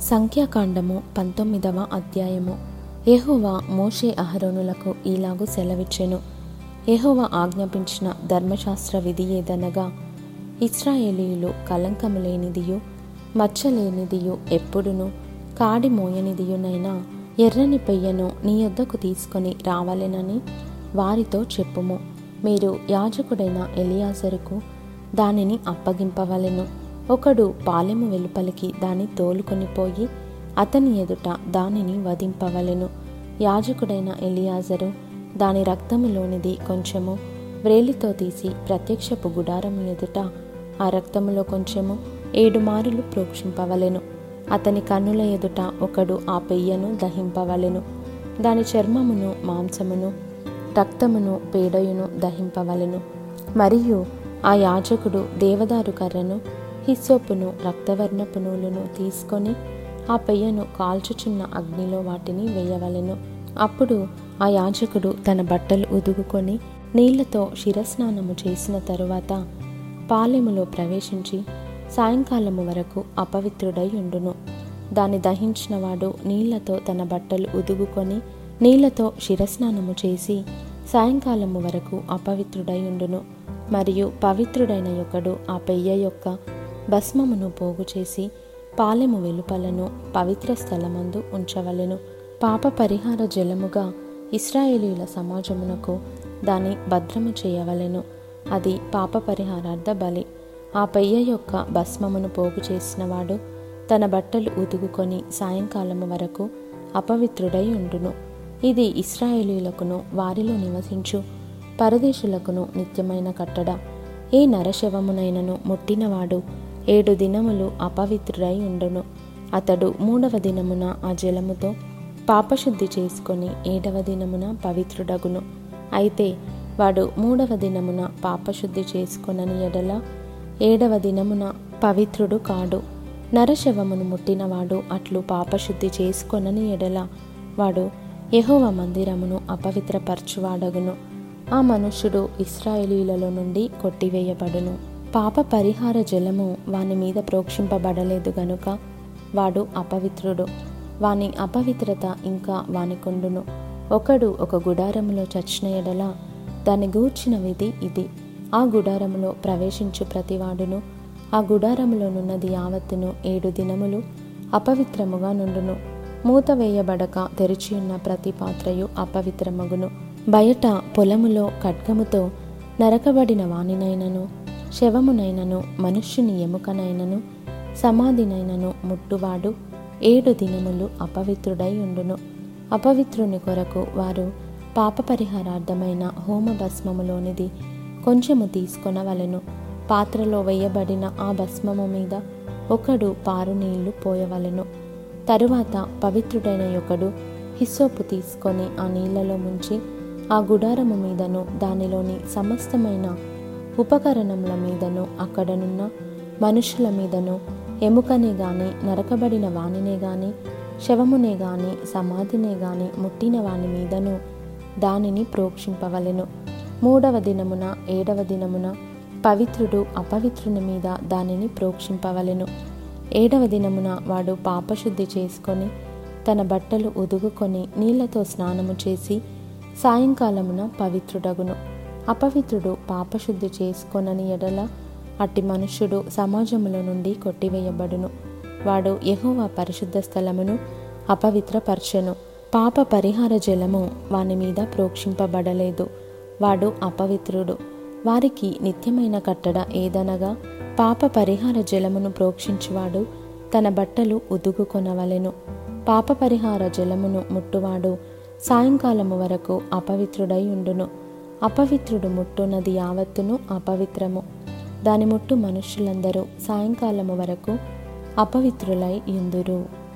సంఖ్యాకాండము పంతొమ్మిదవ అధ్యాయము. ఎహోవా మోషే అహరోనులకు ఈలాగు సెలవిచ్చెను. ఎహోవా ఆజ్ఞాపించిన ధర్మశాస్త్ర విధి ఏదనగా ఇస్రాయేలీయులు కలంకము లేనిదియు మచ్చలేనిదియు ఎప్పుడును కాడి మోయనిదియునైనా ఎర్రని పెయ్యను నీ యొద్దకు తీసుకొని రావాలెనని వారితో చెప్పుము. మీరు యాజకుడైన ఎలియాజరుకు దానిని అప్పగింపవలెను. ఒకడు పాలెము వెలుపలికి దాన్ని తోలుకొని పోయి అతని ఎదుట దానిని వధింపవలెను. యాజకుడైన ఎలియాజరు దాని రక్తములోనిది కొంచెము వ్రేలితో తీసి ప్రత్యక్షపు గుడారం ఎదుట ఆ రక్తములో కొంచెము ఏడు మారులు ప్రోక్షింపవలెను. అతని కన్నుల ఎదుట ఒకడు ఆ పెయ్యను దహింపవలెను. దాని చర్మమును మాంసమును రక్తమును పేడయును దహింపవలెను. మరియు ఆ యాజకుడు దేవదారు కర్రను హిసోపును రక్తవర్ణపు నూలును తీసుకొని ఆ పెయ్యను కాల్చుచున్న అగ్నిలో వాటిని వేయవలెను. అప్పుడు ఆ యాజకుడు తన బట్టలు ఉదుగుకొని నీళ్ళతో శిరస్నానము చేసిన తరువాత పాలెములో ప్రవేశించి సాయంకాలము వరకు అపవిత్రుడై ఉండును. దాన్ని దహించినవాడు నీళ్ళతో తన బట్టలు ఉదుగుకొని నీళ్ళతో శిరస్నానము చేసి సాయంకాలము వరకు అపవిత్రుడై ఉండును. మరియు పవిత్రుడైన యొక్కడు ఆ పెయ్య యొక్క భస్మమును పోగు చేసి పాలెము వెలుపలను పవిత్ర స్థలమందు ఉంచవలెను. పాప పరిహార జలముగా ఇస్రాయేలీల సమాజమునకు దాని భద్రము చేయవలెను. అది పాప పరిహారార్థ బలి. ఆ పెయ్య యొక్క భస్మమును పోగు చేసినవాడు తన బట్టలు ఉతుకుకొని సాయంకాలము వరకు అపవిత్రుడై ఉండును. ఇది ఇస్రాయేలీలకును వారిలో నివసించు పరదేశులకును నిత్యమైన కట్టడ. ఏ నరశవమునైనను ముట్టినవాడు ఏడు దినములు అపవిత్రుడై ఉండును. అతడు మూడవ దినమున ఆ జలముతో పాపశుద్ధి చేసుకొని ఏడవ దినమున పవిత్రుడగును. అయితే వాడు మూడవ దినమున పాపశుద్ధి చేసుకొనని ఎడల ఏడవ దినమున పవిత్రుడు కాడు. నరశవమును ముట్టినవాడు అట్లు పాపశుద్ధి చేసుకొనని ఎడల వాడు యహోవ మందిరమును అపవిత్రపరచువాడగును. ఆ మనుష్యుడు ఇస్రాయేలీలలో నుండి కొట్టివేయబడును. పాప పరిహార జలము వాని మీద ప్రోక్షింపబడలేదు గనుక వాడు అపవిత్రుడు. వాని అపవిత్రత ఇంకా వానికొండును ఒకడు ఒక గుడారములో చచ్చిన ఎడల దాని గూర్చిన విధి ఇది. ఆ గుడారములో ప్రవేశించు ప్రతివాడును ఆ గుడారములోనున్నది యావత్తును ఏడు దినములు అపవిత్రముగా నుండును. మూత వేయబడక తెరిచియున్న ప్రతి పాత్రయు అపవిత్రమగును. బయట పొలములో ఖడ్గముతో నరకబడిన వానినైనను శవమునైనను మనుష్యుని ఎముకనైనను సమాధినైనను ముట్టువాడు ఏడు దినములు అపవిత్రుడై ఉండును. అపవిత్రుని కొరకు వారు పాప పరిహారార్థమైన హోమ భస్మములోనిది కొంచెము తీసుకొనవలెను. పాత్రలో వేయబడిన ఆ భస్మము మీద ఒకడు పారు నీళ్ళు పోయవలెను. తరువాత పవిత్రుడైన ఒకడు హిస్సోపు తీసుకొని ఆ నీళ్ళలో ముంచి ఆ గుడారము మీదను దానిలోని సమస్తమైన ఉపకరణముల మీదను అక్కడనున్న మనుషుల మీదను ఎముకనే గాని నరకబడిన వానినే గాని శవమునే గాని సమాధినే గాని ముట్టిన వాని మీదను దానిని ప్రోక్షింపవలెను. మూడవ దినమున ఏడవ దినమున పవిత్రుడు అపవిత్రుని మీద దానిని ప్రోక్షింపవలెను. ఏడవ దినమున వాడు పాపశుద్ధి చేసుకొని తన బట్టలు ఉదుగుకొని నీళ్ళతో స్నానము చేసి సాయంకాలమున పవిత్రుడగును. అపవిత్రుడు పాపశుద్ధి చేసుకొనని ఎడల అట్టి మనుష్యుడు సమాజముల నుండి కొట్టివేయబడును. వాడు యెహోవా పరిశుద్ధ స్థలమును అపవిత్రపరచెను. పాప పరిహార జలము వాని మీద ప్రోక్షింపబడలేదు. వాడు అపవిత్రుడు. వారికి నిత్యమైన కట్టడ ఏదనగా పాప పరిహార జలమును ప్రోక్షించువాడు తన బట్టలు ఉదుగుకొనవలెను. పాప పరిహార జలమును ముట్టువాడు సాయంకాలము వరకు అపవిత్రుడై ఉండును. అపవిత్రుడు ముట్టునది యావత్తును అపవిత్రము. దాని ముట్టు మనుష్యులందరూ సాయంకాలము వరకు అపవిత్రులై యుందురు.